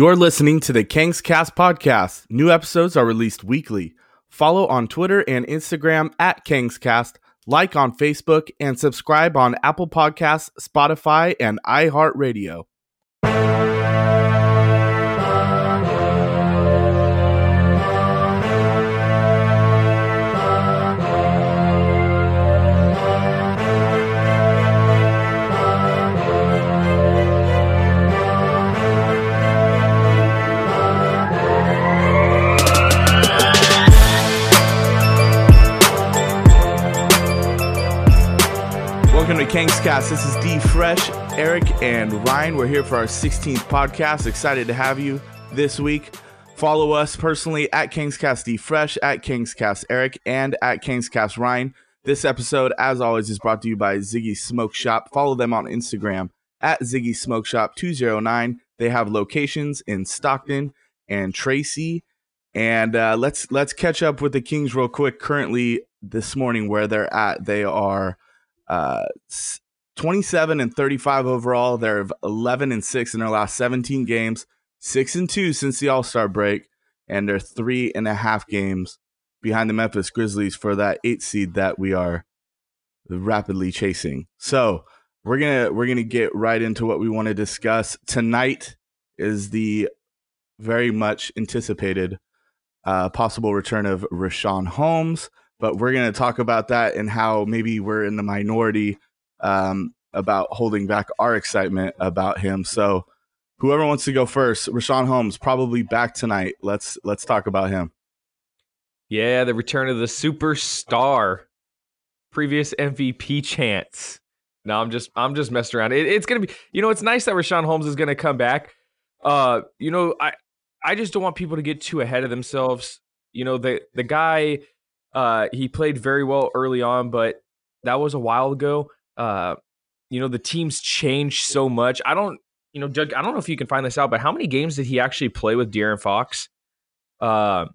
You're listening to the Kings Cast podcast. New episodes are released weekly. Follow on Twitter and Instagram at Kingscast, like on Facebook, and subscribe on Apple Podcasts, Spotify, and iHeartRadio. To Kingscast. This is D Fresh, Eric, and Ryan. We're here for our 16th podcast. Excited to have you this week. Follow us personally at Kingscast D Fresh, at Kingscast Eric, and at Kingscast Ryan. This episode, as always, is brought to you by Ziggy Smoke Shop. Follow them on Instagram at Ziggy Smoke Shop 209. They have locations in Stockton and Tracy. And uh, let's let's catch up with the Kings real quick. Currently, this morning, where they're at, they are uh, 27 and 35 overall. They're 11 and 6 in their last 17 games, 6 and 2 since the All Star break, and they're three and a half games behind the Memphis Grizzlies for that eight seed that we are rapidly chasing. So we're gonna we're gonna get right into what we want to discuss tonight. Is the very much anticipated uh, possible return of Richaun Holmes but we're going to talk about that and how maybe we're in the minority um, about holding back our excitement about him. So, whoever wants to go first, Richaun Holmes probably back tonight. Let's let's talk about him. Yeah, the return of the superstar, previous MVP chance. No, I'm just I'm just messing around. It, it's gonna be, you know, it's nice that Richaun Holmes is gonna come back. Uh, you know, I I just don't want people to get too ahead of themselves. You know, the the guy uh, he played very well early on, but that was a while ago. Uh, you know, the team's changed so much. I don't, you know, Doug, I don't know if you can find this out, but how many games did he actually play with De'Aaron Fox? Uh,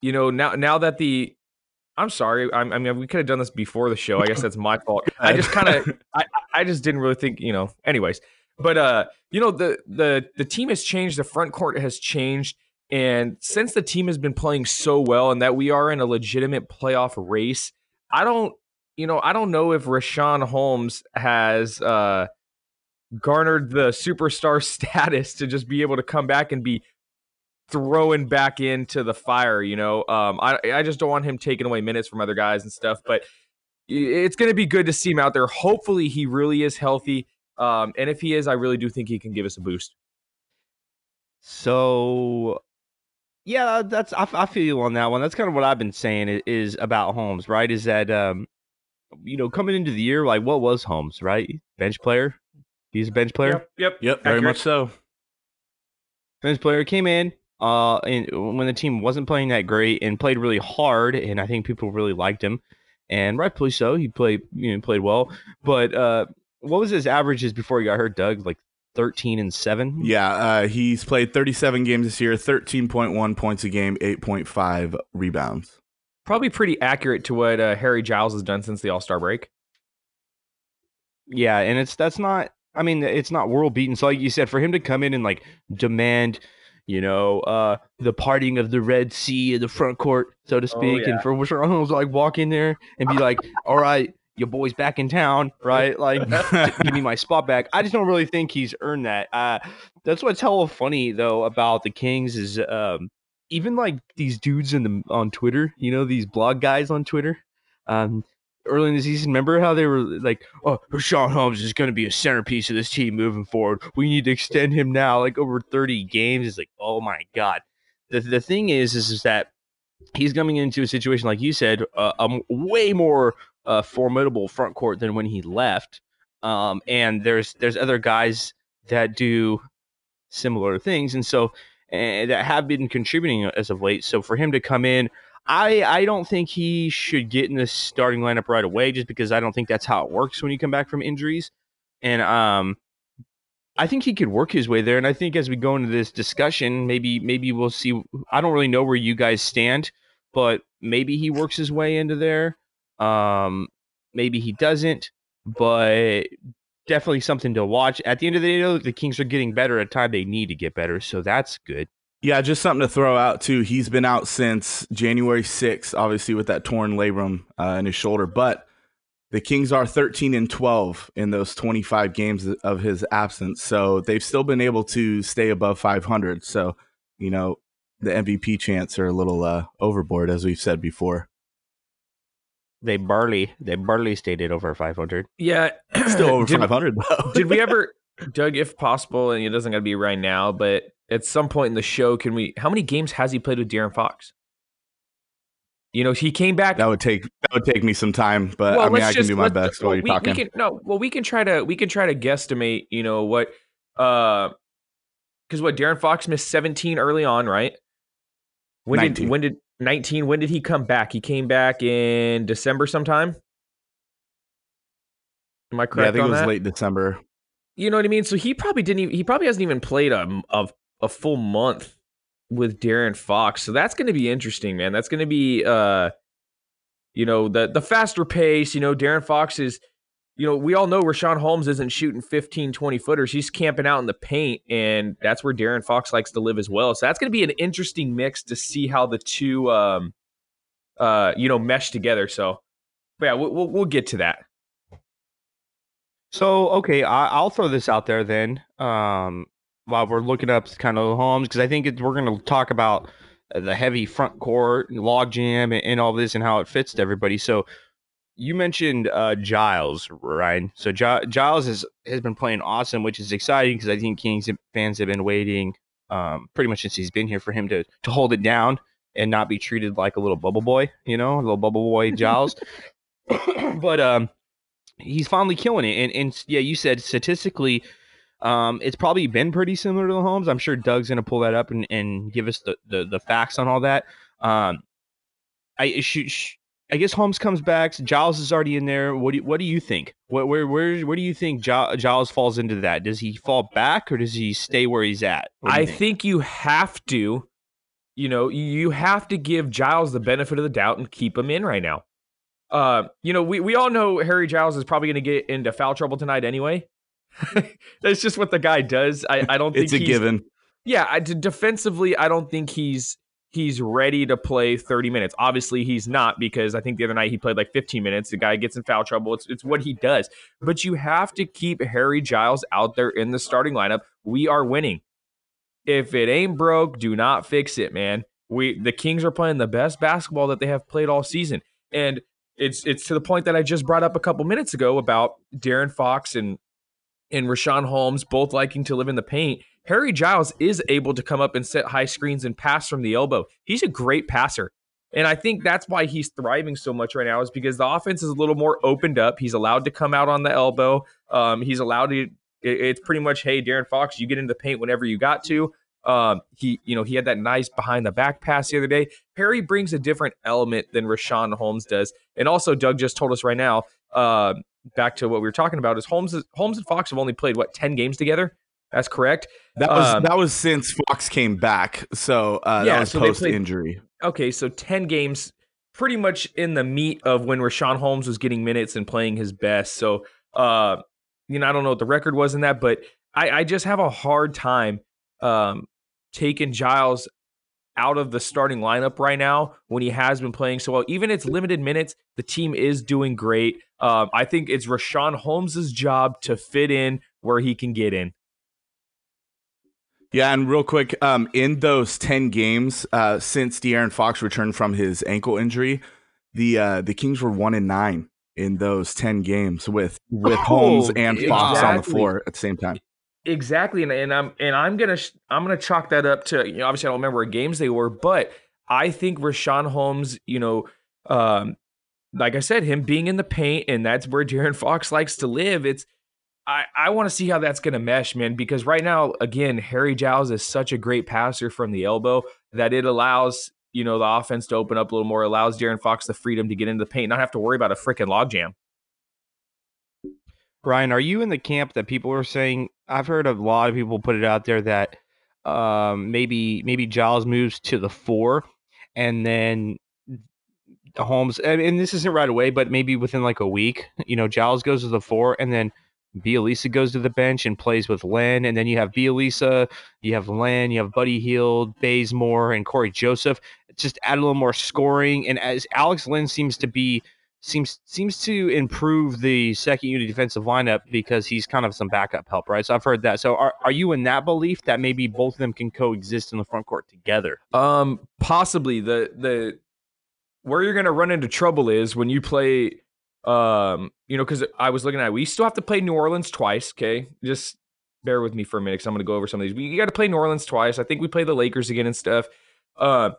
you know, now now that the I'm sorry. I, I mean, we could have done this before the show. I guess that's my fault. I just kind of, I, I just didn't really think, you know. Anyways, but uh, you know, the the the team has changed. The front court has changed. And since the team has been playing so well and that we are in a legitimate playoff race, I don't, you know, I don't know if Richaun Holmes has uh, garnered the superstar status to just be able to come back and be throwing back into the fire. You know, um, I I just don't want him taking away minutes from other guys and stuff. But it's going to be good to see him out there. Hopefully, he really is healthy. Um, and if he is, I really do think he can give us a boost. So yeah, that's I, I feel you on that one. That's kind of what I've been saying is, is about Holmes, right? Is that um, you know, coming into the year, like what was Holmes, right? Bench player. He's a bench player. Yep. Yep, very much so. Bench player came in, uh, and when the team wasn't playing that great and played really hard, and I think people really liked him, and rightfully so. He played, you know, played well. But uh, what was his averages before he got hurt, Doug? Like thirteen and seven. Yeah, uh, he's played 37 games this year, 13.1 points a game, 8.5 rebounds. Probably pretty accurate to what uh, Harry Giles has done since the All Star break. Yeah, and it's that's not. I mean, it's not world beaten. So, like you said, for him to come in and like demand, you know, uh, the parting of the Red Sea in the front court, so to speak, yeah. and for which Holmes to like walk in there and be like, "All right, your boy's back in town, right? Like, give me my spot back." I just don't really think he's earned that. Uh, that's what's hella funny though about the Kings is um, even like these dudes in the on Twitter, you know, these blog guys on Twitter. Um, early in the season, remember how they were like, "Oh, Richaun Holmes is going to be a centerpiece of this team moving forward. We need to extend him now." Like over thirty games, it's like, oh my god. The the thing is, is, is that he's coming into a situation like you said, uh, a m- way more uh, formidable front court than when he left. Um, and there's there's other guys that do similar things, and so and that have been contributing as of late. So for him to come in, I I don't think he should get in the starting lineup right away, just because I don't think that's how it works when you come back from injuries. And um, I think he could work his way there. And I think as we go into this discussion, maybe maybe we'll see. I don't really know where you guys stand, but maybe he works his way into there. Um, maybe he doesn't, but definitely something to watch. At the end of the day, though, the Kings are getting better at time they need to get better, so that's good. Yeah, just something to throw out too. He's been out since January 6th, obviously with that torn labrum uh, in his shoulder. But the Kings are 13 and 12 in those 25 games of his absence, so they've still been able to stay above 500. So, you know, the MVP chants are a little uh, overboard, as we've said before. They barely they barely stayed at over 500. Yeah, Still over Did- 500 though. Did we ever, Doug, if possible, and it doesn't got to be right now, but at some point in the show, can we? How many games has he played with De'Aaron Fox? You know, he came back. That would take that would take me some time, but I mean let's I can do my best well, while you're we, talking. We can, no, well, we can try to we can try to guesstimate. You know what? Uh, because what De'Aaron Fox missed 17 early on, right? When 19. did when did 19? When did he come back? He came back in December sometime. Am I correct yeah, I think it was that? late December. You know what I mean? So he probably didn't. Even, he probably hasn't even played a a, a full month with De'Aaron Fox. So that's going to be interesting, man. That's going to be, uh, you know, the the faster pace. You know, De'Aaron Fox is. You know, we all know Richaun Holmes isn't shooting 15, 20 footers. He's camping out in the paint, and that's where De'Aaron Fox likes to live as well. So that's going to be an interesting mix to see how the two, um, uh, you know, mesh together. So, yeah, we'll, we'll we'll get to that. So okay, I, I'll throw this out there then. Um, while we're looking up kind of Holmes, because I think it, we're going to talk about the heavy front court log jam and, and all this and how it fits to everybody. So you mentioned uh, Giles, Ryan. So Gi- Giles has has been playing awesome, which is exciting because I think Kings fans have been waiting um, pretty much since he's been here for him to to hold it down and not be treated like a little bubble boy, you know, a little bubble boy Giles. but um, he's finally killing it, and and yeah, you said statistically. Um, it's probably been pretty similar to the homes. I'm sure Doug's gonna pull that up and, and give us the, the, the facts on all that. Um, I sh- sh- I guess Holmes comes back. Giles is already in there. What do you, what do you think? Where where where, where do you think Giles falls into that? Does he fall back or does he stay where he's at? What I think? think you have to, you know, you have to give Giles the benefit of the doubt and keep him in right now. Uh, you know, we, we all know Harry Giles is probably going to get into foul trouble tonight anyway. That's just what the guy does. I, I don't think It's a he's, given. Yeah, I, d- defensively, I don't think he's he's ready to play 30 minutes. Obviously, he's not because I think the other night he played like 15 minutes. The guy gets in foul trouble. It's it's what he does. But you have to keep Harry Giles out there in the starting lineup. We are winning. If it ain't broke, do not fix it, man. We the Kings are playing the best basketball that they have played all season. And it's it's to the point that I just brought up a couple minutes ago about De'Aaron Fox and and Richaun Holmes both liking to live in the paint. Harry Giles is able to come up and set high screens and pass from the elbow. He's a great passer. And I think that's why he's thriving so much right now is because the offense is a little more opened up. He's allowed to come out on the elbow. Um, he's allowed to. it- It's pretty much, hey, De'Aaron Fox, you get into the paint whenever you got to. Um, he, you know, he had that nice behind the back pass the other day. Harry brings a different element than Richaun Holmes does. And also, Doug just told us right now. Uh, back to what we were talking about is Holmes. Holmes and Fox have only played what ten games together. That's correct. That was Um, that was since Fox came back. So uh, Yeah, that was so post played- injury. Okay, so 10 games, pretty much in the meat of when Richaun Holmes was getting minutes and playing his best. So, uh, you know, I don't know what the record was in that, but I, I just have a hard time um, taking Giles out of the starting lineup right now when he has been playing so well. Even its limited minutes, the team is doing great. Um, I think it's Richaun Holmes' job to fit in where he can get in. Yeah, and real quick, um, in those ten games uh, since De'Aaron Fox returned from his ankle injury, the uh, the Kings were one and nine in those ten games with with Holmes and Fox on the floor at the same time. Exactly, and, and I'm and I'm gonna sh- I'm gonna chalk that up to you know obviously I don't remember what games they were, but I think Richaun Holmes, you know, um, like I said, him being in the paint and that's where De'Aaron Fox likes to live. It's I, I want to see how that's going to mesh, man, because right now, again, Harry Giles is such a great passer from the elbow that it allows, you know, the offense to open up a little more, allows De'Aaron Fox the freedom to get into the paint, not have to worry about a freaking logjam. Brian, are you in the camp that people are saying? I've heard a lot of people put it out there that um, maybe maybe Giles moves to the four, and then the Holmes. And this isn't right away, but maybe within like a week, you know, Giles goes to the four, and then Bjelica goes to the bench and plays with Len, and then you have Bjelica, you have Len, you have Buddy Hield, Bazemore, and Cory Joseph. Just add a little more scoring, and as Alex Len seems to be seems seems to improve the second unit defensive lineup because he's kind of some backup help, right? So I've heard that. So are, are you in that belief that maybe both of them can coexist in the front court together? Um, possibly. The the where you're going to run into trouble is when you play. Um, you know, because I was looking at, we still have to play New Orleans twice. Okay, just bear with me for a minute because I'm going to go over some of these. We got to play New Orleans twice. I think we play the Lakers again and stuff. Uh,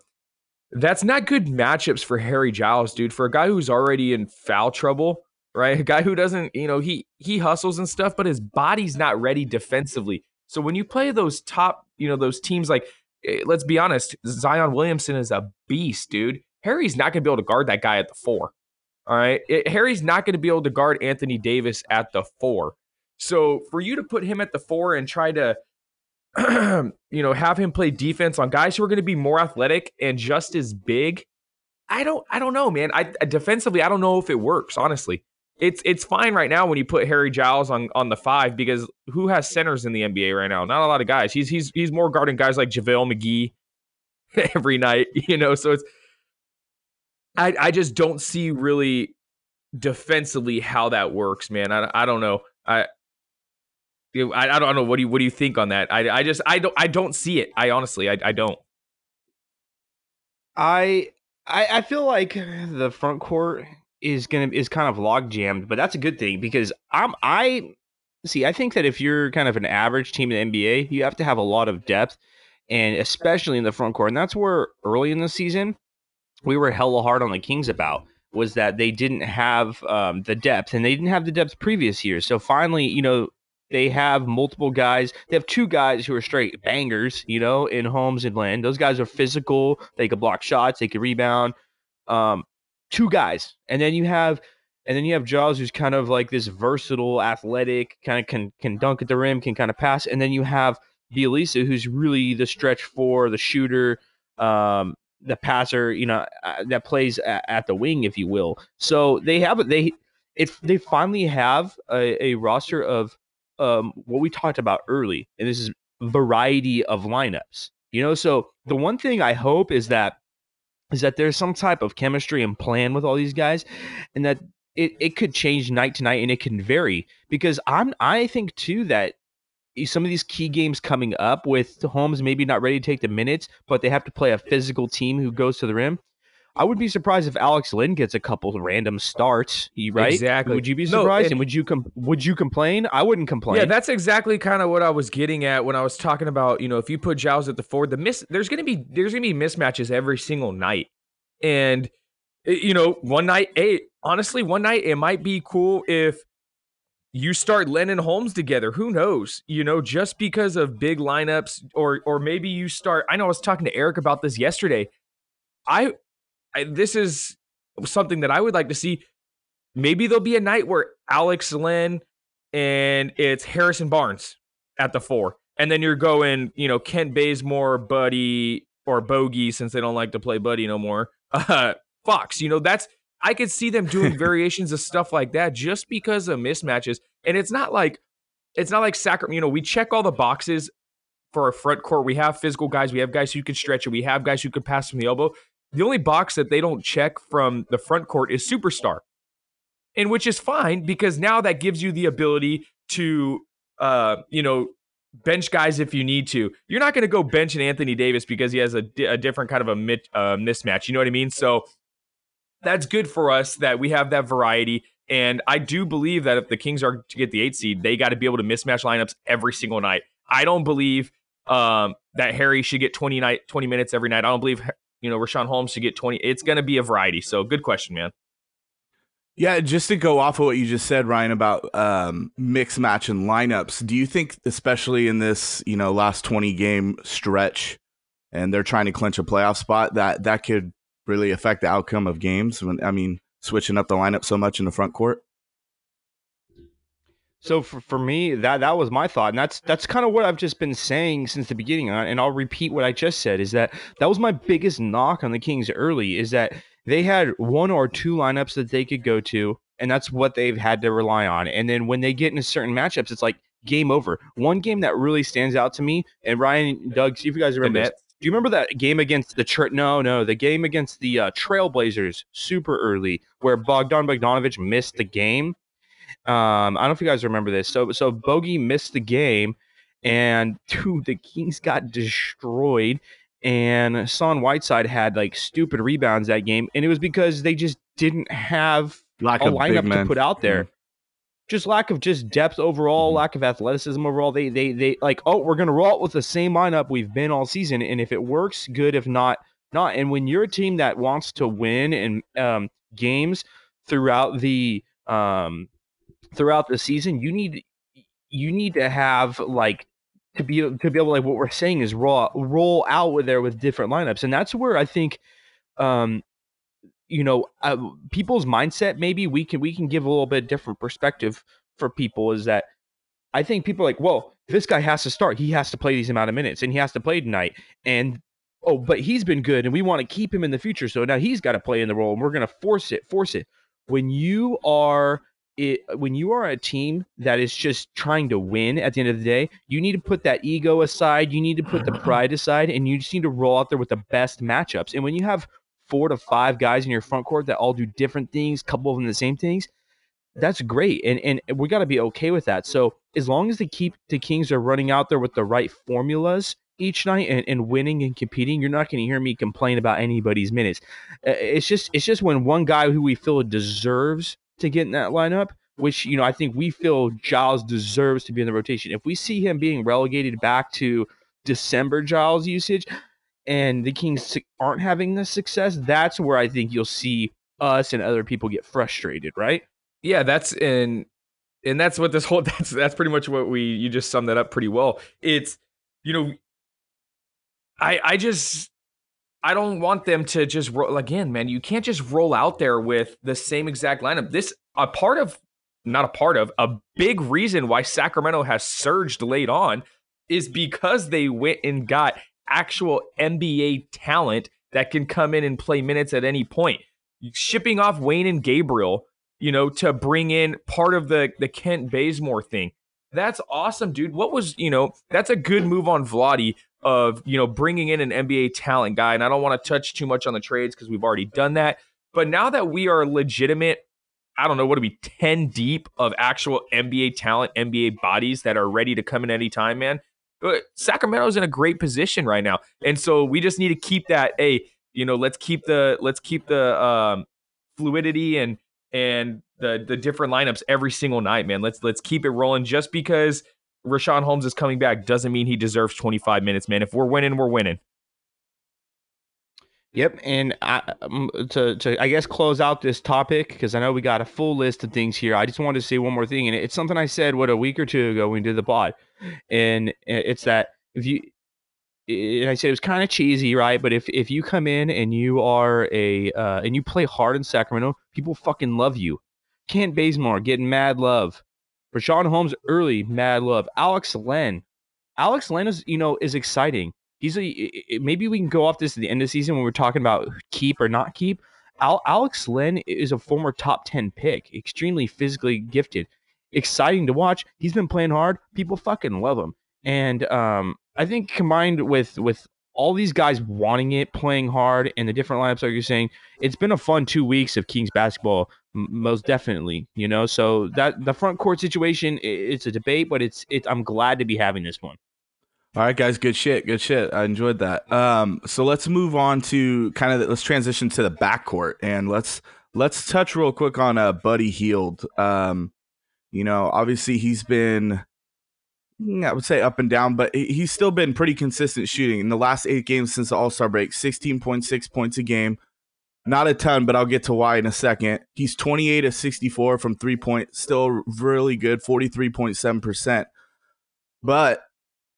that's not good matchups for Harry Giles, dude. For a guy who's already in foul trouble, right? A guy who doesn't, you know, he he hustles and stuff, but his body's not ready defensively. So when you play those top, you know, those teams like, eh, let's be honest, Zion Williamson is a beast, dude. Harry's not going to be able to guard that guy at the four. All right, it, Harry's not going to be able to guard Anthony Davis at the four. So for you to put him at the four and try to you know, have him play defense on guys who are going to be more athletic and just as big. I don't I don't know, man. I defensively I don't know if it works, honestly. It's it's fine right now when you put Harry Giles on on the 5 because who has centers in the NBA right now? Not a lot of guys. He's he's he's more guarding guys like JaVale McGee every night, you know, so it's I I just don't see really defensively how that works, man. I I don't know. I I, I don't know. What do you what do you think on that? I, I just I don't I don't see it. I honestly I, I don't. I, I feel like the front court is gonna is kind of log jammed, but that's a good thing because I'm I see. I think that if you're kind of an average team in the NBA, you have to have a lot of depth, and especially in the front court. And that's where early in the season we were hella hard on the Kings about was that they didn't have um, the depth, and they didn't have the depth previous years. So finally, you know, they have multiple guys. They have two guys who are straight bangers, you know, in Holmes and Len. Those guys are physical. They can block shots. They can rebound. Um, two guys, and then you have, and then you have Giles, who's kind of like this versatile, athletic, kind of can can dunk at the rim, can kind of pass, and then you have Bjelica, who's really the stretch for the shooter, um, the passer, you know, uh, that plays at, at, the wing, if you will. So they have they. If they finally have a, a roster of um, what we talked about early, and this is variety of lineups. You know, so the one thing I hope is that is that there's some type of chemistry and plan with all these guys, and that it, it could change night to night and it can vary because I'm I think too that some of these key games coming up with Holmes maybe not ready to take the minutes, but they have to play a physical team who goes to the rim. I would be surprised if Alex Len gets a couple random starts. Right? Exactly. Would you be surprised? No, and, and, would you com- would you complain? I wouldn't complain. Yeah, that's exactly kind of what I was getting at when I was talking about. You know, if you put Giles at the forward, the miss there's gonna be there's gonna be mismatches every single night, and you know, one night, hey, honestly, one night it might be cool if you start Lennon Holmes together. Who knows? You know, just because of big lineups, or or maybe you start. I know I was talking to Eric about this yesterday. I I, this is something that I would like to see. Maybe there'll be a night where Alex Len and it's Harrison Barnes at the four. And then you're going, you know, Kent Bazemore, Buddy, or Bogey, since they don't like to play Buddy no more. Uh, Fox, you know, that's I could see them doing variations of stuff like that just because of mismatches. And it's not like it's not like Sacramento. You know, we check all the boxes for our front court. We have physical guys. We have guys who can stretch it. We have guys who can pass from the elbow. The only box that they don't check from the front court is superstar, and which is fine because now that gives you the ability to, uh, you know, bench guys if you need to. You're not going to go bench an Anthony Davis because he has a, a different kind of a mit, uh, mismatch. You know what I mean? So that's good for us that we have that variety. And I do believe that if the Kings are to get the eight seed, they got to be able to mismatch lineups every single night. I don't believe um, that Harry should get 20 night 20 minutes every night. I don't believe you know, Richaun Holmes to get 20. It's going to be a variety. So good question, man. Yeah, just to go off of what you just said, Ryan, about um, mix match and lineups. Do you think, especially in this, you know, last twenty game stretch, and they're trying to clinch a playoff spot, that that could really affect the outcome of games? When I mean, switching up the lineup so much in the front court. So for, for me, that that was my thought, and that's that's kind of what I've just been saying since the beginning. And I'll repeat what I just said: is that that was my biggest knock on the Kings early, is that they had one or two lineups that they could go to, and that's what they've had to rely on. And then when they get into certain matchups, it's like game over. One game that really stands out to me, and Ryan, Doug, see if you guys remember. this. Nets. Do you remember that game against the tra- no no the game against the uh, Trailblazers super early where Bogdan Bogdanovic missed the game? Um, I don't know if you guys remember this. So so Bogey missed the game, and dude, the Kings got destroyed. And Son Whiteside had like stupid rebounds that game, and it was because they just didn't have Lack a lineup to put out there. Just lack of just depth overall, Mhm. lack of athleticism overall. They they they like, oh, we're gonna roll out with the same lineup we've been all season, and if it works, good. If not, not. And when you're a team that wants to win in um, games throughout the um, throughout the season, you need you need to have like to be to be able like what we're saying is roll roll out with there with different lineups, and that's where I think um, you know uh, people's mindset maybe we can we can give a little bit different perspective for people is that I think people are like, well, this guy has to start. He has to play these amount of minutes and he has to play tonight. And oh, but he's been good and we want to keep him in the future. So now he's got to play in the role and we're going to force it, force it. When you are it, when you are a team that is just trying to win at the end of the day, you need to put that ego aside. You need to put the pride aside, and you just need to roll out there with the best matchups. And when you have four to five guys in your front court that all do different things, couple of them the same things, that's great. And and we got to be okay with that. So as long as the keep the Kings are running out there with the right formulas each night and, and winning and competing, you're not going to hear me complain about anybody's minutes. It's just it's just when one guy who we feel deserves to get in that lineup, which you know I think we feel Giles deserves to be in the rotation. If we see him being relegated back to December Giles usage, and the Kings aren't having the success, that's where I think you'll see us and other people get frustrated, right? Yeah, that's and and that's what this whole that's that's pretty much what we you just summed that up pretty well. It's you know I I just I don't want them to just roll again, man. You can't just roll out there with the same exact lineup. This a part of not a part of a big reason why Sacramento has surged late on is because they went and got actual NBA talent that can come in and play minutes at any point. Shipping off Wenyen Gabriel, you know, to bring in part of the the Kent Bazemore thing. That's awesome, dude. What was, you know, that's a good move on Vlade of, you know, bringing in an NBA talent guy. And I don't want to touch too much on the trades because we've already done that. But now that we are legitimate, I don't know, what to be 10 deep of actual NBA talent, NBA bodies that are ready to come in anytime, man. But Sacramento's in a great position right now. And so we just need to keep that, hey, you know, let's keep the let's keep the um fluidity and and the the different lineups every single night, man. Let's let's keep it rolling. Just because Richaun Holmes is coming back doesn't mean he deserves 25 minutes, man. If we're winning, we're winning. Yep, and I, um, to to I guess close out this topic because I know we got a full list of things here. I just wanted to say one more thing, and it's something I said what a week or two ago when we did the pod, and it's that if you and I said it was kind of cheesy, right? But if if you come in and you are a uh, and you play hard in Sacramento, people fucking love you. Kent Bazemore getting mad love. Richaun Holmes early mad love. Alex Len, Alex Len is you know is exciting. He's a maybe we can go off this at the end of the season when we're talking about keep or not keep. Al, Alex Len is a former top ten pick, extremely physically gifted, exciting to watch. He's been playing hard. People fucking love him, and um, I think combined with with all these guys wanting it, playing hard, and the different lineups, like you're saying, it's been a fun two weeks of Kings basketball, most definitely. You know, so that the front court situation, it's a debate, but it's it. I'm glad to be having this one. All right, guys, good shit, good shit. I enjoyed that. Um, so let's move on to kind of the, let's transition to the backcourt and let's let's touch real quick on uh, Buddy Hield. Um, you know, obviously he's been, mm, I would say up and down, but he's still been pretty consistent shooting in the last eight games since the All Star break. Sixteen point six points a game, Not a ton, but I'll get to why in a second. He's 28 of 64 from three point, still really good, 43.7%. But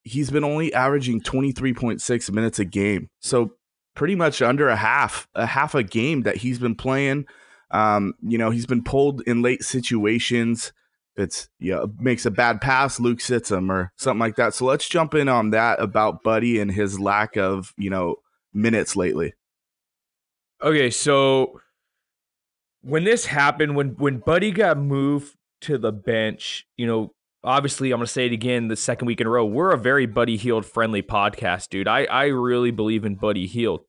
he's been only averaging 23.6 minutes a game. So pretty much under a half, a half a game that he's been playing. Um, you know, he's been pulled in late situations. It's yeah, makes a bad pass, Luke sits him or something like that. So let's jump in on that about Buddy and his lack of, you know, minutes lately. Okay, so when this happened, when when Buddy got moved to the bench, you know, obviously I'm gonna say it again the second week in a row. We're a very Buddy Hield friendly podcast, dude. I I really believe in Buddy Hield,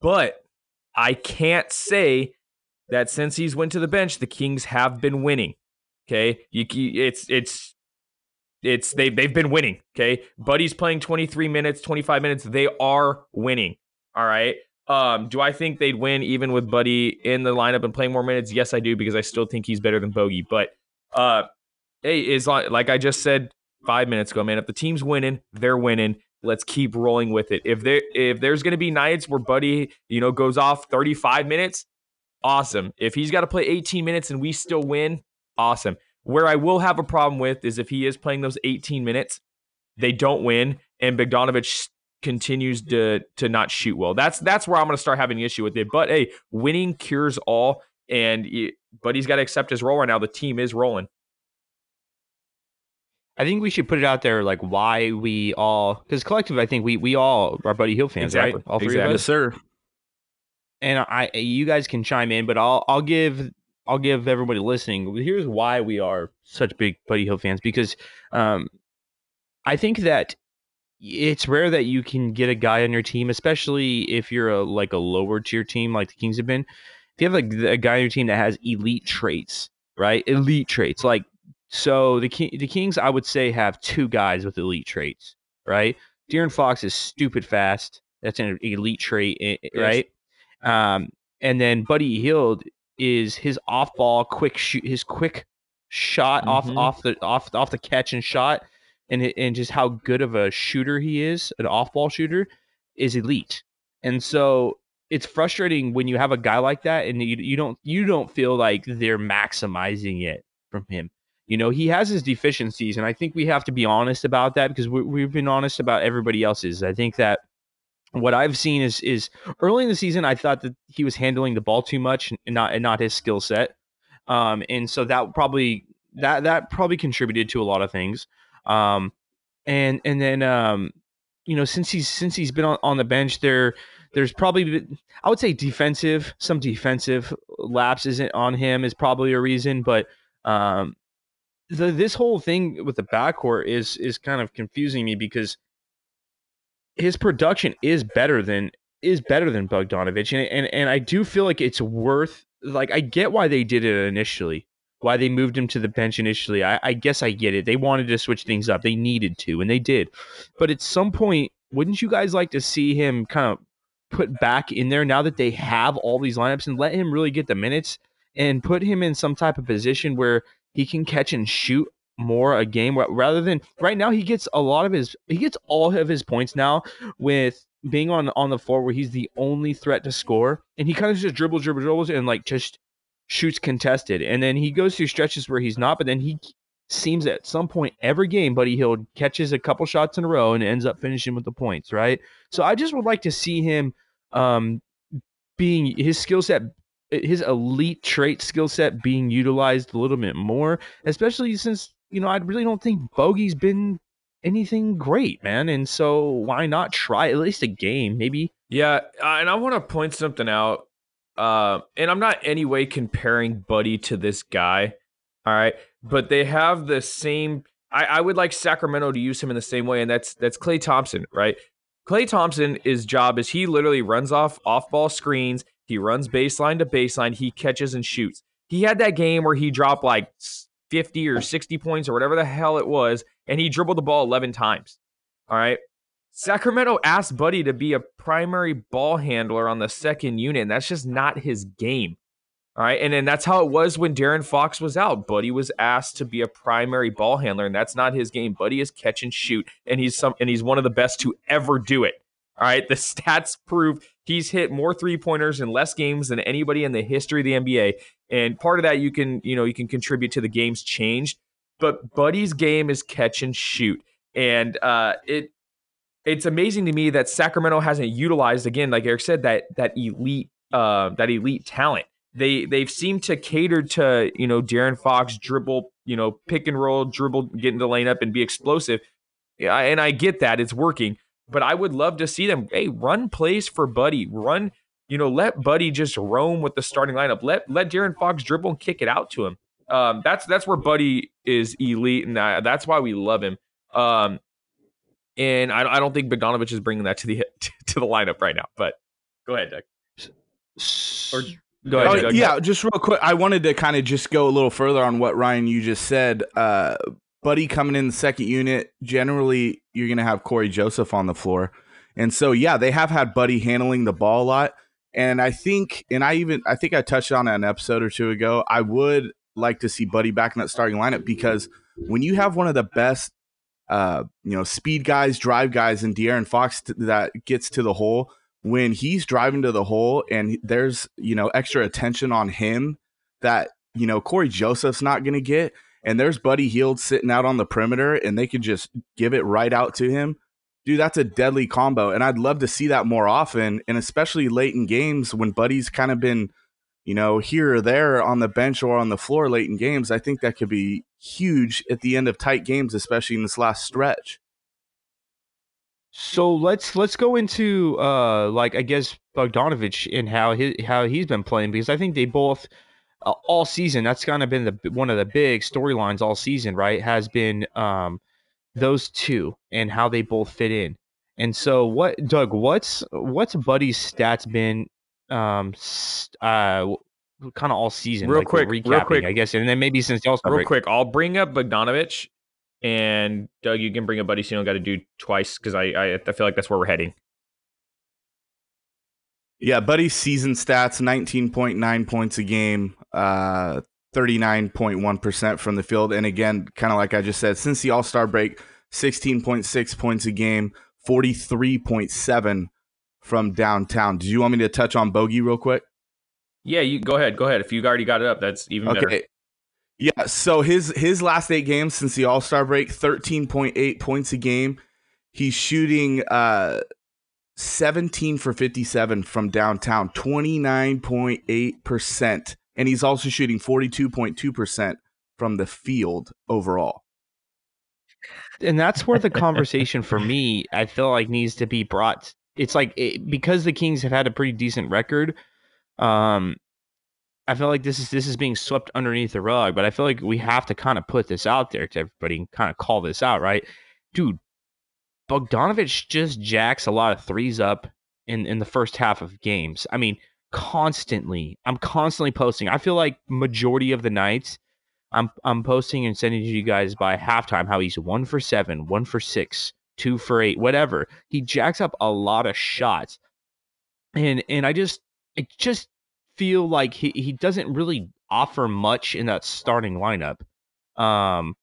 but I can't say that since he's went to the bench, the Kings have been winning. Okay, you, it's it's it's they they've been winning. Okay, Buddy's playing 23 minutes, 25 minutes. They are winning. All right. Um, do I think they'd win even with Buddy in the lineup and playing more minutes? Yes, I do because I still think he's better than Bogey. But uh, hey, is like I just said five minutes ago, man. If the team's winning, they're winning. Let's keep rolling with it. If there if there's gonna be nights where Buddy, you know, goes off 35 minutes, awesome. If he's got to play 18 minutes and we still win, awesome. Where I will have a problem with is if he is playing those 18 minutes, they don't win, and Bogdanovich continues to to not shoot well. That's that's where I'm going to start having an issue with it. But hey, winning cures all, and he, but he's got to accept his role right now. The team is rolling. I think we should put it out there, like why we all, because collective, I think we we all are Buddy Hield fans, exactly. right? All three exactly. of us, yes, sir. And I, you guys can chime in, but I'll I'll give I'll give everybody listening. Here's why we are such big Buddy Hield fans because um, I think that it's rare that you can get a guy on your team, especially if you're a like a lower tier team like the Kings have been. If you have like a guy on your team that has elite traits, right? Elite traits, like so the the Kings, I would say, have two guys with elite traits, right? De'Aaron Fox is stupid fast. That's an elite trait, eh, eh, right? Yes. Um, and then Buddy Hield is his off ball quick shoot, his quick shot mm-hmm. off off the off off the catch and shot and and just how good of a shooter he is, an off-ball shooter, is elite. And so it's frustrating when you have a guy like that and you you don't you don't feel like they're maximizing it from him. You know, he has his deficiencies, and I think we have to be honest about that because we, we've been honest about everybody else's. I think that what I've seen is is early in the season, I thought that he was handling the ball too much and not and not his skill set, um, and so that probably that that probably contributed to a lot of things. Um, and and then um, you know since he's since he's been on, on the bench there there's probably been, I would say defensive some defensive lapses on him is probably a reason, but um, the, this whole thing with the backcourt is is kind of confusing me because his production is better than is better than Bogdanovich, and and and I do feel like it's worth like I get why they did it initially why they moved him to the bench initially. I, I, guess I get it. They wanted to switch things up. They needed to, and they did. But at some point, wouldn't you guys like to see him kind of put back in there now that they have all these lineups and let him really get the minutes and put him in some type of position where he can catch and shoot more a game rather than right now he gets a lot of his he gets all of his points now with being on on the floor where he's the only threat to score and he kind of just dribbles dribbles dribbles and like just shoots contested. And then he goes through stretches where he's not, but then he seems at some point every game, Buddy Hield catches a couple shots in a row and ends up finishing with the points, right? So I just would like to see him um, being his skill set, his elite trait skill set being utilized a little bit more, especially since, you know, I really don't think Bogey's been anything great, man. And so why not try at least a game, maybe? Yeah. Uh, and I want to point something out uh, and I'm not any way comparing Buddy to this guy. All right. But they have the same I, I would like Sacramento to use him in the same way, and that's that's Klay Thompson, right? Klay Thompson, his job is he literally runs off off ball screens, he runs baseline to baseline, he catches and shoots. He had that game where he dropped like 50 or 60 points or whatever the hell it was, and he dribbled the ball 11 times. All right. Sacramento asked Buddy to be a primary ball handler on the second unit, and that's just not his game. All right. And then that's how it was when De'Aaron Fox was out. Buddy was asked to be a primary ball handler, and that's not his game. Buddy is catch and shoot, and he's some and he's one of the best to ever do it. All right, the stats prove he's hit more three pointers in less games than anybody in the history of the NBA, and part of that you can you know you can contribute to the game's changed. But Buddy's game is catch and shoot, and uh, it it's amazing to me that Sacramento hasn't utilized again, like Eric said, that that elite uh, that elite talent. They they've seemed to cater to you know De'Aaron Fox dribble, you know pick and roll, dribble, get into the lane up and be explosive. Yeah, and I get that it's working but I would love to see them. Hey, run plays for Buddy. Run, you know, let Buddy just roam with the starting lineup. Let let De'Aaron Fox dribble and kick it out to him. Um, that's that's where Buddy is elite, and that's why we love him. Um, and I, I don't think Bogdanovich is bringing that to the to the lineup right now. But go ahead, Doug. Or go ahead. Oh, yeah, just real quick. I wanted to kind of just go a little further on what Ryan you just said. Uh, Buddy coming in the second unit, generally you're going to have Cory Joseph on the floor. And so, yeah, they have had Buddy handling the ball a lot. And I think, and I even, I think I touched on an episode or two ago. I would like to see Buddy back in that starting lineup because when you have one of the best, uh, you know, speed guys, drive guys, and De'Aaron Fox t- that gets to the hole, when he's driving to the hole and there's, you know, extra attention on him that, you know, Cory Joseph's not going to get and there's Buddy Hield sitting out on the perimeter and they could just give it right out to him, dude, that's a deadly combo. And I'd love to see that more often. And especially late in games when Buddy's kind of been, you know, here or there on the bench or on the floor late in games, I think that could be huge at the end of tight games, especially in this last stretch. So let's let's go into uh like I guess Bogdanovich and how he how he's been playing because I think they both uh, all season. That's kind of been the one of the big storylines all season, right? Has been um, those two and how they both fit in. And so, what, Doug? What's what's Buddy's stats been? Um, uh, kind of all season. Real like quick, real quick, I guess, and then maybe since y'all real break. quick, I'll bring up Bogdanovich, and Doug, you can bring up Buddy. So you don't got to do twice because I, I I feel like that's where we're heading. Yeah, Buddy's season stats 19.9 points a game, uh, 39.1% from the field. And again, kind of like I just said, since the All Star break, 16.6 points a game, 43.7 from downtown. Do you want me to touch on Bogey real quick? Yeah, you go ahead. Go ahead. If you already got it up, that's even okay. better. Yeah, so his his last eight games since the All Star break, 13.8 points a game. He's shooting uh 17 for 57 from downtown, 29.8%. And he's also shooting 42.2% from the field overall. And that's where the conversation for me, I feel like needs to be brought. It's like it, because the Kings have had a pretty decent record, um, I feel like this is this is being swept underneath the rug, but I feel like we have to kind of put this out there to everybody and kind of call this out, right? Dude, Bogdanovich just jacks a lot of threes up in in the first half of games. I mean, constantly. I'm constantly posting. I feel like majority of the nights I'm I'm posting and sending to you guys by halftime how he's one for seven, one for six, two for eight, whatever. He jacks up a lot of shots. And and I just I just feel like he, he doesn't really offer much in that starting lineup. Um,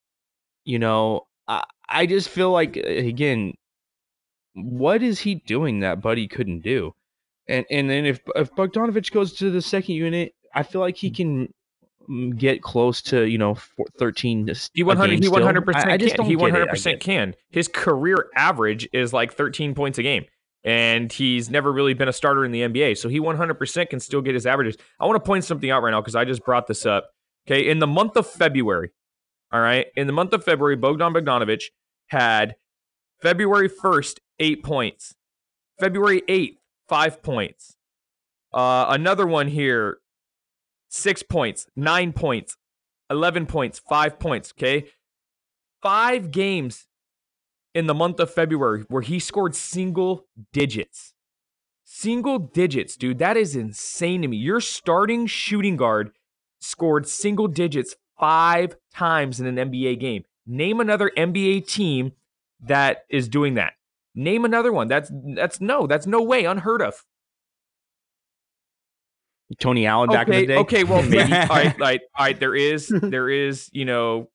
you know, I, I just feel like again, what is he doing that Buddy couldn't do? And and then if if Bogdanovich goes to the second unit, I feel like he can get close to you know 13 he 100 he 100 percent he 100 percent can. His career average is like 13 points a game and he's never really been a starter in the nba so he 100 percent can still get his averages. I want to point something out right now because i just brought this up okay? In the month of february all right? In the month of february bogdan bogdanovich had February 1st, eight points. February 8th, five points. Uh, another one here, six points, nine points, 11 points, five points. Okay. Five games in the month of February where he scored single digits. Single digits, dude. That is insane to me. Your starting shooting guard scored single digits five times in an NBA game. Name another NBA team that is doing that. Name another one. That's that's no, that's no way unheard of. Tony Allen back in the day. Okay, well maybe all right, all right, all right. There is there is, you know,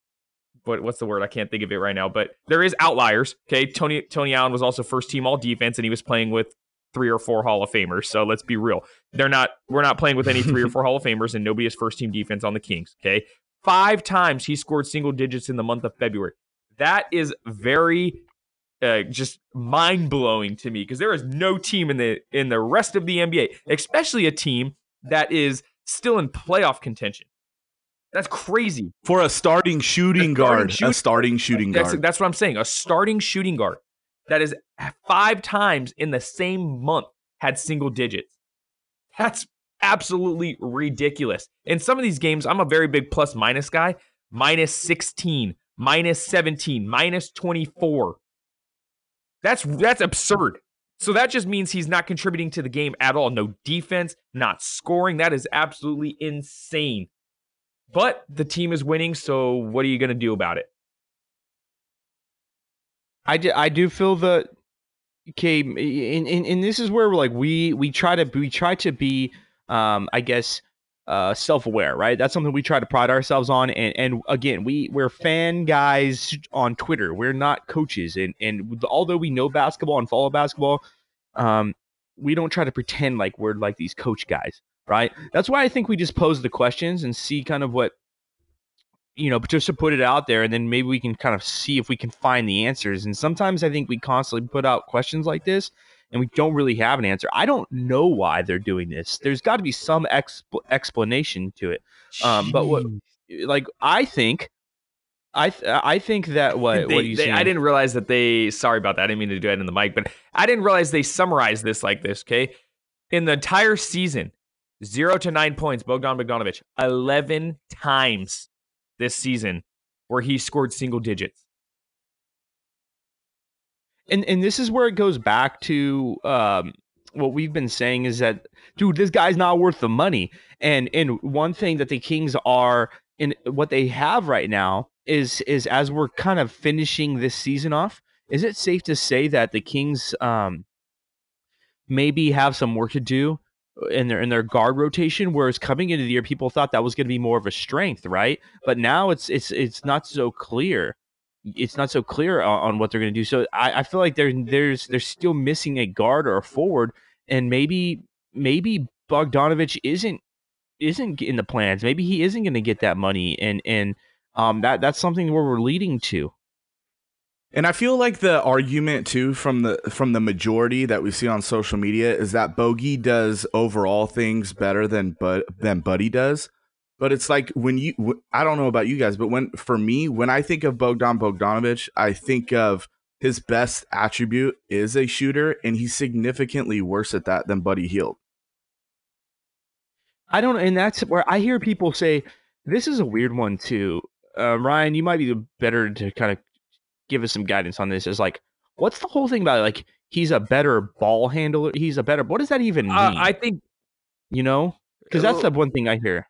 what what's the word? I can't think of it right now, but there is outliers. Okay, Tony Tony Allen was also first team all defense, and he was playing with three or four Hall of Famers. So let's be real. They're not we're not playing with any three or four Hall of Famers, and nobody is first team defense on the Kings. Okay. Five times he scored single digits in the month of February. That is very uh, just mind blowing to me because there is no team in the in the rest of the NBA, especially a team that is still in playoff contention. That's crazy for a starting shooting A starting guard. shooting- a starting shooting That's, guard. that's what I'm saying. A starting shooting guard that is five times in the same month had single digits. That's absolutely ridiculous. In some of these games, I'm a very big plus minus guy. Minus 16, minus 17, minus 24. That's that's absurd. So that just means he's not contributing to the game at all. No defense, not scoring. That is absolutely insane. But the team is winning, so what are you going to do about it? I do, I do feel the okay, and, and, and this is where like we we try to we try to be um I guess uh self-aware, right? That's something we try to pride ourselves on and and again, we we're fan guys on Twitter. We're not coaches and and although we know basketball and follow basketball, um we don't try to pretend like we're like these coach guys, right? That's why I think we just pose the questions and see kind of what you know, just to put it out there, and then maybe we can kind of see if we can find the answers. And sometimes I think we constantly put out questions like this, and we don't really have an answer. I don't know why they're doing this. There's got to be some exp- explanation to it. Um, but what, like, I think, I th- I think that what They- what you they- I didn't realize that they. Sorry about that. I didn't mean to do that in the mic, but I didn't realize they summarized this like this. Okay, in the entire season, zero to nine points. Bogdan Bogdanovich, eleven times this season where he scored single digits. And and this is where it goes back to um what we've been saying is that dude this guy's not worth the money. And and one thing that the kings are in what they have right now is is as we're kind of finishing this season off is it safe to say that the kings um maybe have some work to do in their in their guard rotation? Whereas coming into the year people thought that was going to be more of a strength right? But now it's it's it's not so clear it's not so clear on, on what they're going to do. So I, I feel like there's there's they're still missing a guard or a forward, and maybe maybe Bogdanovich isn't isn't in the plans. Maybe he isn't going to get that money, and and um that that's something where we're leading to. And I feel like the argument too from the from the majority that we see on social media is that Bogey does overall things better than Bud than Buddy does. But it's like when you, I don't know about you guys, but when for me when I think of Bogdan Bogdanovich, I think of his best attribute is a shooter, and he's significantly worse at that than Buddy Hield. I don't, and that's where I hear people say this is a weird one too. Uh, Ryan, you might be better to kind of give us some guidance on this. Is like, what's the whole thing about it? Like, he's a better ball handler. He's a better. What does that even mean? Uh, I think you know, because that's the one thing I hear.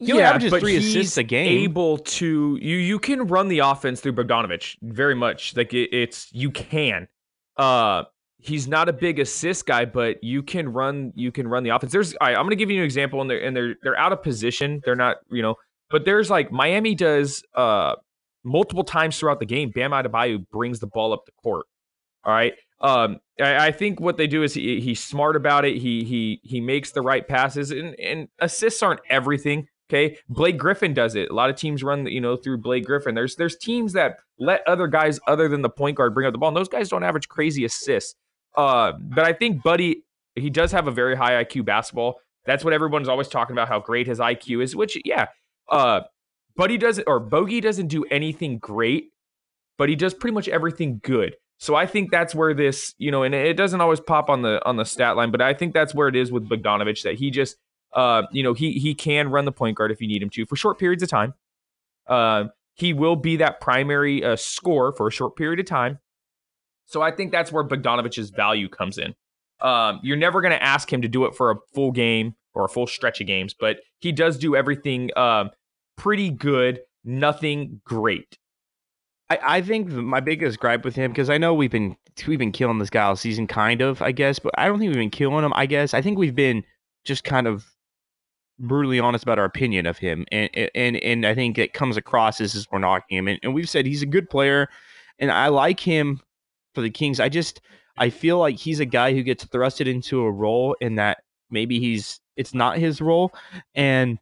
Yeah, averages but three he's assists a game. Able to you you can run the offense through Bogdanovich very much. Like it, it's you can. Uh he's not a big assist guy, but you can run you can run the offense. There's right, I'm gonna give you an example and they're and they're they're out of position. They're not, you know, but there's like Miami does uh multiple times throughout the game, Bam Adebayo brings the ball up the court. All right. Um, I, I think what they do is he he's smart about it. He he he makes the right passes, and and assists aren't everything. Okay, Blake Griffin does it. A lot of teams run, you know, through Blake Griffin. There's there's teams that let other guys other than the point guard bring up the ball. And those guys don't average crazy assists. Uh, but I think Buddy he does have a very high IQ basketball. That's what everyone's always talking about how great his IQ is. Which yeah, uh, Buddy doesn't or Bogey doesn't do anything great, but he does pretty much everything good. So I think that's where this, you know, and it doesn't always pop on the on the stat line, but I think that's where it is with Bogdanovich that he just uh, you know, he he can run the point guard if you need him to for short periods of time. Uh, he will be that primary uh, scorer for a short period of time. So I think that's where Bogdanovich's value comes in. Um, you're never going to ask him to do it for a full game or a full stretch of games, but he does do everything um, pretty good, nothing great. I, I think my biggest gripe with him because I know we've been we've been killing this guy all season, kind of, I guess, but I don't think we've been killing him. I guess I think we've been just kind of brutally honest about our opinion of him, and and and I think it comes across as, as we're knocking him. And, and we've said he's a good player, and I like him for the Kings. I just I feel like he's a guy who gets thrusted into a role in that maybe he's it's not his role, and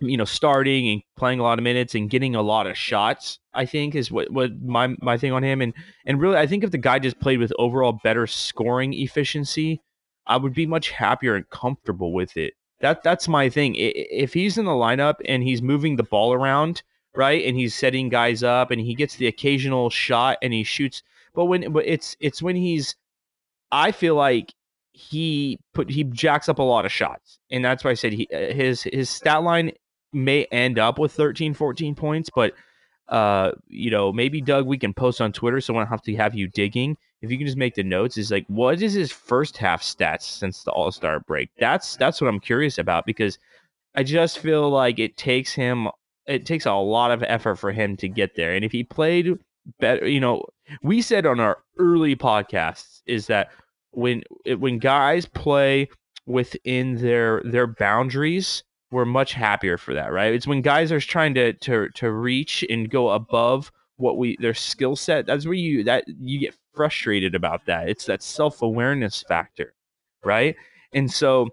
you know starting and playing a lot of minutes and getting a lot of shots i think is what, what my my thing on him and and really i think if the guy just played with overall better scoring efficiency i would be much happier and comfortable with it that that's my thing if he's in the lineup and he's moving the ball around right and he's setting guys up and he gets the occasional shot and he shoots but when but it's it's when he's i feel like he put he jacks up a lot of shots and that's why i said he uh, his his stat line may end up with 13, 14 points, but uh, you know, maybe Doug, we can post on Twitter, so I don't have to have you digging. If you can just make the notes, is like, what is his first half stats since the All Star break? That's that's what I'm curious about because I just feel like it takes him, it takes a lot of effort for him to get there, and if he played better, you know, we said on our early podcasts is that when when guys play within their their boundaries we're much happier for that, right? It's when guys are trying to to to reach and go above what we their skill set. That's where you that you get frustrated about that. It's that self awareness factor, right? And so,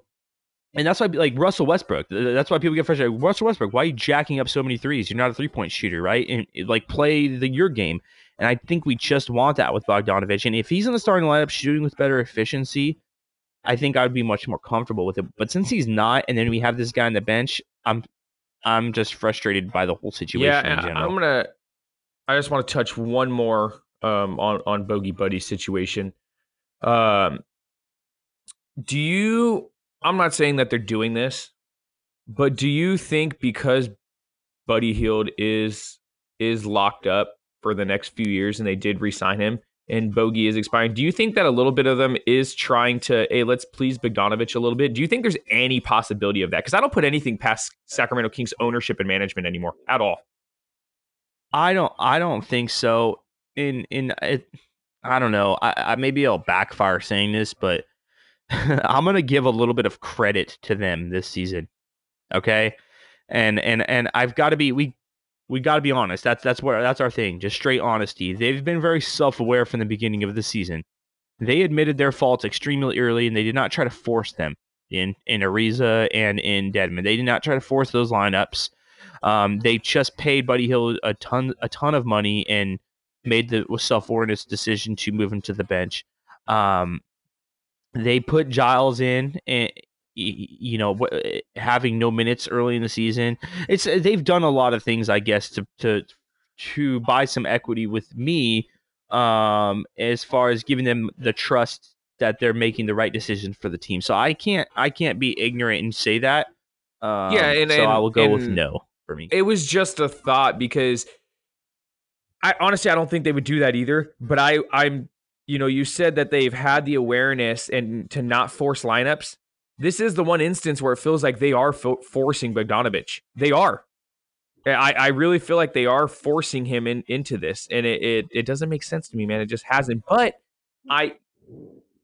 and that's why like Russell Westbrook. That's why people get frustrated. Russell Westbrook, why are you jacking up so many threes? You're not a three point shooter, right? And eh, like play the your game. And I think we just want that with Bogdanovich. And if he's in the starting lineup shooting with better efficiency, I think I would be much more comfortable with it. But since he's not, and then we have this guy on the bench, I'm I'm just frustrated by the whole situation. Yeah, I'm gonna. I just want to touch one more um, on on Bogey Buddy's situation. Um, do you? I'm not saying that they're doing this, but do you think because Buddy Hield is is locked up for the next few years, and they did resign him, and Bogey is expiring. Do you think that a little bit of them is trying to, hey, let's please Bogdanovich a little bit? Do you think there's any possibility of that? Because I don't put anything past Sacramento Kings ownership and management anymore at all. I don't. I don't think so. In in it, I don't know. I, I maybe I'll backfire saying this, but I'm gonna give a little bit of credit to them this season. Okay, and and and I've got to be. We we got to be honest. That's that's where that's our thing. Just straight honesty. They've been very self-aware from the beginning of the season. They admitted their faults extremely early, and they did not try to force them in in Ariza and in Dedmon. They did not try to force those lineups. Um, they just paid Buddy Hield a ton a ton of money and made the self-awareness decision to move him to the bench. Um, they put Giles in and you know eh, having no minutes early in the season. It's eh, they've done a lot of things i guess to to to buy some equity with me um as far as giving them the trust that they're making the right decision for the team. So i can't i can't be ignorant and say that. Um, yeah and, so and, i will go with no for me. it was just a thought because i honestly i don't think they would do that either but i i'm you know you said that they've had the awareness and to not force lineups this is the one instance where it feels like they are fo- forcing Bogdanovich. They are. I, I really feel like they are forcing him in, into this, and it, it it doesn't make sense to me, man. It just hasn't. But I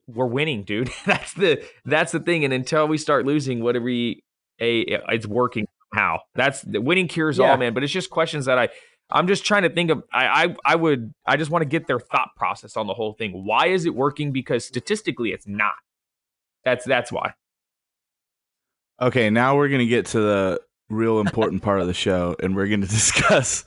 we're winning, dude. that's the that's the thing. And until we start losing, what are we? A it's working how that's the winning cures yeah. all, man. But it's just questions that I I'm just trying to think of. I, I I would I just want to get their thought process on the whole thing. Why is it working? Because statistically, it's not. That's that's why. Okay, now we're gonna get to the real important part of the show, and we're gonna discuss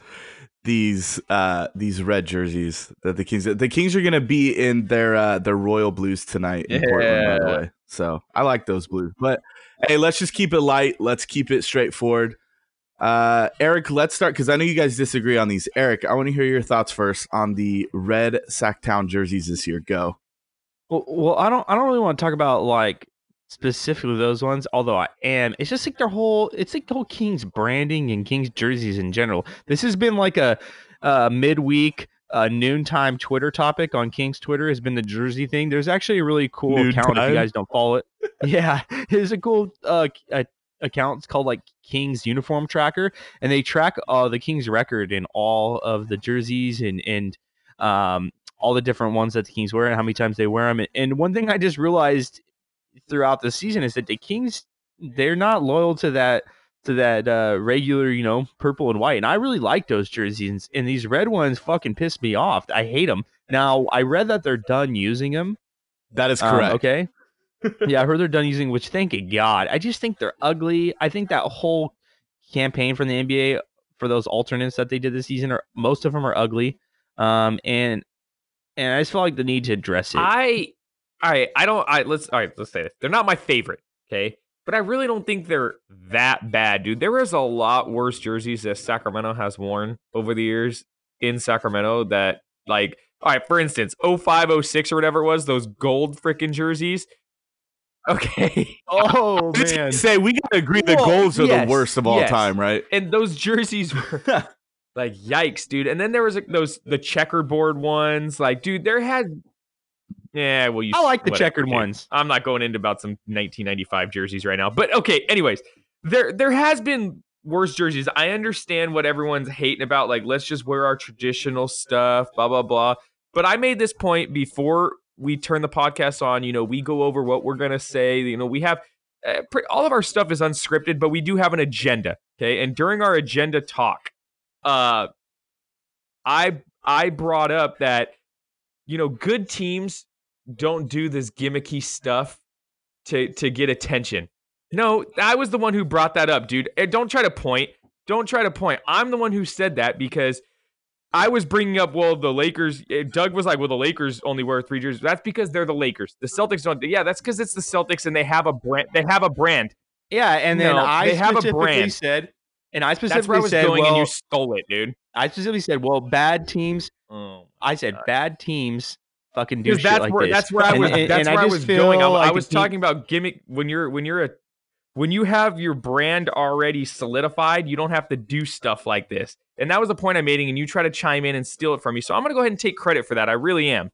these uh these red jerseys that the Kings the Kings are gonna be in their uh their royal blues tonight in yeah. Portland, by the way. So I like those blues. But hey, let's just keep it light. Let's keep it straightforward. Uh Eric, let's start because I know you guys disagree on these. Eric, I want to hear your thoughts first on the red Sacktown jerseys this year. Go. Well, well, I don't I don't really want to talk about like specifically those ones, although I am. It's just like their whole it's like the whole Kings branding and Kings jerseys in general. This has been like a, a midweek uh, noontime Twitter topic on King's Twitter has been the jersey thing. There's actually a really cool noontime? account if you guys don't follow it. yeah, it's a cool uh, a, account. It's called like King's Uniform Tracker, and they track uh, the Kings record in all of the jerseys and and um, all the different ones that the Kings wear and how many times they wear them. And, and one thing I just realized throughout the season is that the Kings they're not loyal to that to that uh, regular, you know, purple and white. And I really like those jerseys, and and these red ones fucking piss me off. I hate them. Now I read that they're done using them. That is Um, correct. okay. Yeah, I heard they're done using. Which, thank God. I just think they're ugly. I think that whole campaign from the NBA for those alternates that they did this season are most of them are ugly. Um, and and I just feel like the need to address it. I, all right, I don't. I let's all right. Let's say this. They're not my favorite. Okay, but I really don't think they're that bad, dude. There is a lot worse jerseys that Sacramento has worn over the years in Sacramento. That like, all right, for instance, 05, 06 or whatever it was, those gold freaking jerseys. Okay, oh man, say we gotta agree the golds are yes, the worst of all yes. time, right? and those jerseys were like yikes, dude. And then there was like, those the checkerboard ones, like, dude, there had. Yeah, well, you. I like the whatever, checkered dude. ones. I'm not going into about some 1995 jerseys right now, but okay. Anyways, there there has been worse jerseys. I understand what everyone's hating about. Like, let's just wear our traditional stuff, blah blah blah. But I made this point before we turn the podcast on. You know, we go over what we're gonna say. You know, we have uh, pre- all of our stuff is unscripted, but we do have an agenda. Okay, and during our agenda talk, uh, I I brought up that you know good teams don't do this gimmicky stuff to to get attention. No, I was the one who brought that up, dude. And don't try to point. Don't try to point. I'm the one who said that because I was bringing up. Well, the Lakers. eh, Doug was like, "Well, the Lakers only wear three jerseys." That's because they're the Lakers. The Celtics don't. Yeah, that's because it's the Celtics and they have a brand. They have a brand. Yeah, and then No, I they have a specifically brand. said, and I specifically I said, well, and you stole it, dude. I specifically said, well, bad teams. Oh, I said God. bad teams fucking do shit that's like where this. that's where I was. and- that's and where I, just was going. I, like I was team- talking about gimmick when you're when you're a when you have your brand already solidified. You don't have to do stuff like this. And that was the point I'm making. And you try to chime in and steal it from me. So I'm gonna go ahead and take credit for that. I really am.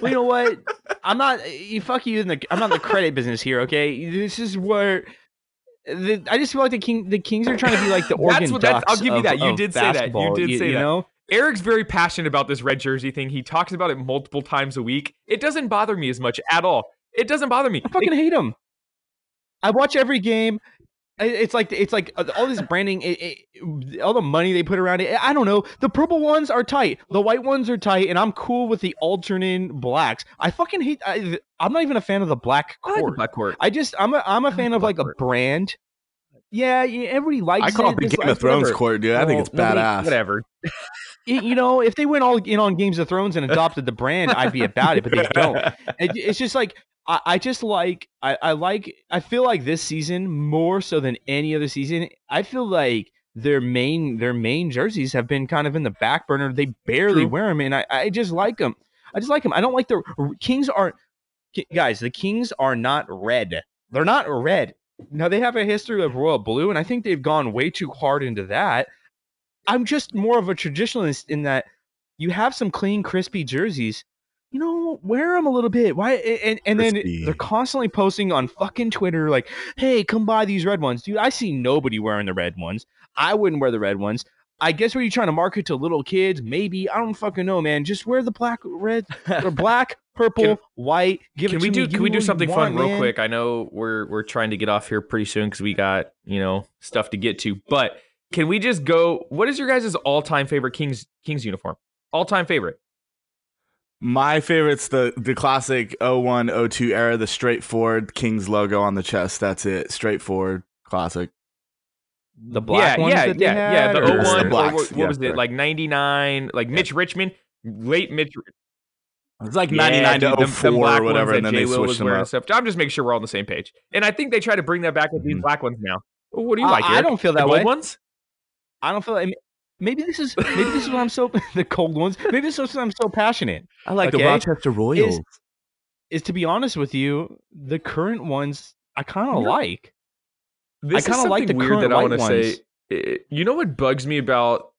well, you know what? I'm not. Eh, eh, you fuck you in the. I'm not in the credit business here. Okay, this is where. The, I just feel like the king, the Kings are trying to be like the That's Oregon what- that's- I'll Ducks give you of- that. You did say that. You did say you that. know, Eric's very passionate about this red jersey thing. He talks about it multiple times a week. It doesn't bother me as much at all. It doesn't bother me. I fucking hate them. I watch every game. It's like it's like uh, all this branding, it, it, all the money they put around it. I don't know. The purple ones are tight. The white ones are tight, and I'm cool with the alternate blacks. I fucking hate. I, I'm not even a fan of the black I like the court. black court. I just I'm a I'm a I fan like of like a brand. Yeah, yeah, everybody likes I call it the dislikes, Game of Thrones whatever. court, dude. I think Well, it's nobody- badass. Whatever. You know, if they went all in on Games of Thrones and adopted the brand, I'd be about it. But they don't. It, it's just like I, I just like I, I like I feel like this season more so than any other season. I feel like their main their main jerseys have been kind of in the back burner. They barely True. wear them, and I, I just like them. I just like them. I don't like the Kings aren't guys. The Kings are not red. They're not red. Now they have a history of royal blue, and I think they've gone way too hard into that. I'm just more of a traditionalist in that you have some clean, crispy jerseys. You know, wear them a little bit. Why? And and then they're constantly posting on fucking Twitter like, "Hey, come buy these red ones, dude." I see nobody wearing the red ones. I wouldn't wear the red ones. I guess what are you trying to market to little kids? Maybe I don't fucking know, man. Just wear the black, red, or black, purple, Can- white. Give can it we to do me. can Give we do you something fun want, real man. quick? I know we're we're trying to get off here pretty soon because we got you know stuff to get to. But can we just go? What is your guys' all time favorite Kings Kings uniform? All time favorite. My favorite's the the classic 01, 02 era, the straightforward Kings logo on the chest. That's it. Straightforward, classic. The black yeah, ones yeah, that yeah, yeah. had, The or- Just the 01, or blacks, what, what yeah, was it? Like 99, like Mitch Richmond, late Mitch. It's like Yeah, 99 dude, to them- 04 them black or whatever, and that then they J. Will switched them wearing up. stuff. I'm just making sure we're all on the same page. And I think they try to bring that back with these Mhm. black ones now. What do you I- like? I don't feel that gold way. ones. I don't feel like maybe this is maybe this is why I'm so the cold ones. Maybe this is why I'm so passionate. I like Okay. the Rochester Royals. Is- Is to be honest with you, the current ones I kind of like. This kinda like something the weird that I want to say. ones. You know what bugs me about,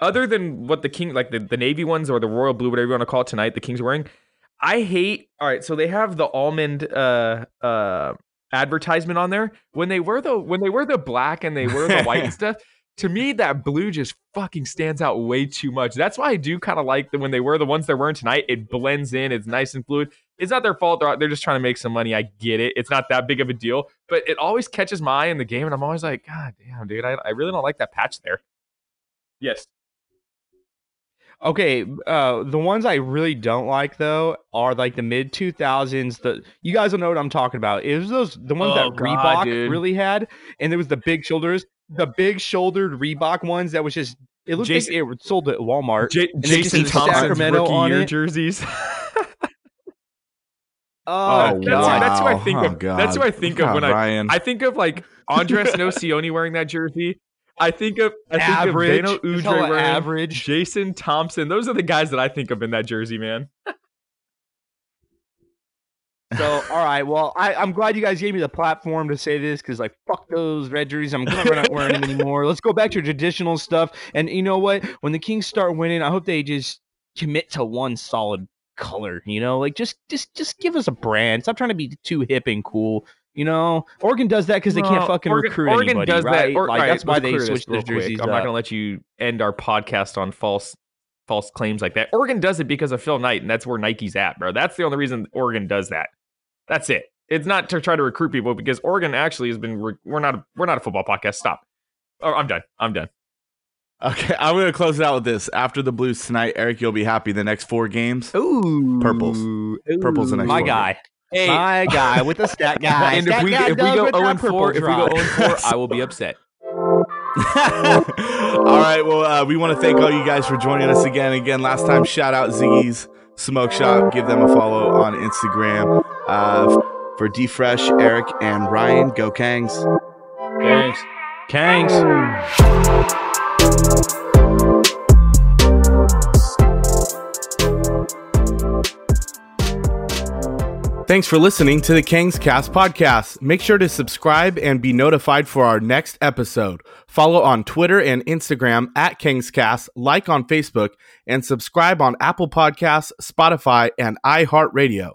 other than what the king, like the, the navy ones or the royal blue, whatever you want to call it tonight, the king's wearing. I hate. All right, so they have the almond uh uh advertisement on there. When they wear the when they wear the black and they wear the white and stuff. To me, that blue just fucking stands out way too much. That's why I do kind of like that when they were the ones they're wearing tonight. It blends in. It's nice and fluid. It's not their fault. They're, they're just trying to make some money. I get it. It's not that big of a deal, but it always catches my eye in the game, and I'm always like, God damn, dude, I, I really don't like that patch there. Yes. Okay, uh, the ones I really don't like though are like the mid two thousands. The you guys will know what I'm talking about. It was those the ones Oh, that God, Reebok dude. really had, and there was the big shoulders, the big shouldered Reebok ones that was just it looked Jason- like it was sold at Walmart. J- And Jason did Thompson's Sacramento rookie on year it. jerseys. Uh, oh, that's, God. that's who I wow. think Oh, of. That's who I God. think of when God, I I think of like Andres Nocioni wearing that jersey. I think of I think average, of Beno Udrih wearing average. Jason Thompson. Those are the guys that I think of in that jersey, man. So, all right. Well, I, I'm glad you guys gave me the platform to say this because, like, fuck those red jerseys. I'm never not wearing them anymore. Let's go back to traditional stuff. And you know what? When the Kings start winning, I hope they just commit to one solid color. You know, like just just just give us a brand. Stop trying to be too hip and cool. You know, Oregon does that because they can't No, fucking Oregon, recruit Oregon anybody, does right? that. Or, like right, that's why they clear this switch their quick. jerseys. I'm not going to let you end our podcast on false false claims like that. Oregon does it because of Phil Knight, and that's where Nike's at, bro. That's the only reason Oregon does that. That's it. It's not to try to recruit people because Oregon actually has been. Re- we're not. A, we're not a football podcast. Stop. Oh, I'm done. I'm done. Okay, I'm gonna close it out with this. After the Blues tonight, Eric, you'll be happy. The next four games, Ooh, Purples. Purples the next my one. guy, Hey, my guy with the stat guy. and if we guy if we go with that 0 4, if we go drop. 0 4, I will be upset. all right. Well, uh, we want to thank all you guys for joining us again. Again, last time, shout out Ziggy's Smoke Shop. Give them a follow on Instagram. Uh, for D Fresh, Eric, and Ryan, go Kangs. Thanks. Kangs. Thanks for listening to the Kings Cast podcast. Make sure to subscribe and be notified for our next episode. Follow on Twitter and Instagram at Kingscast, like on Facebook, and subscribe on Apple Podcasts, Spotify, and iHeartRadio.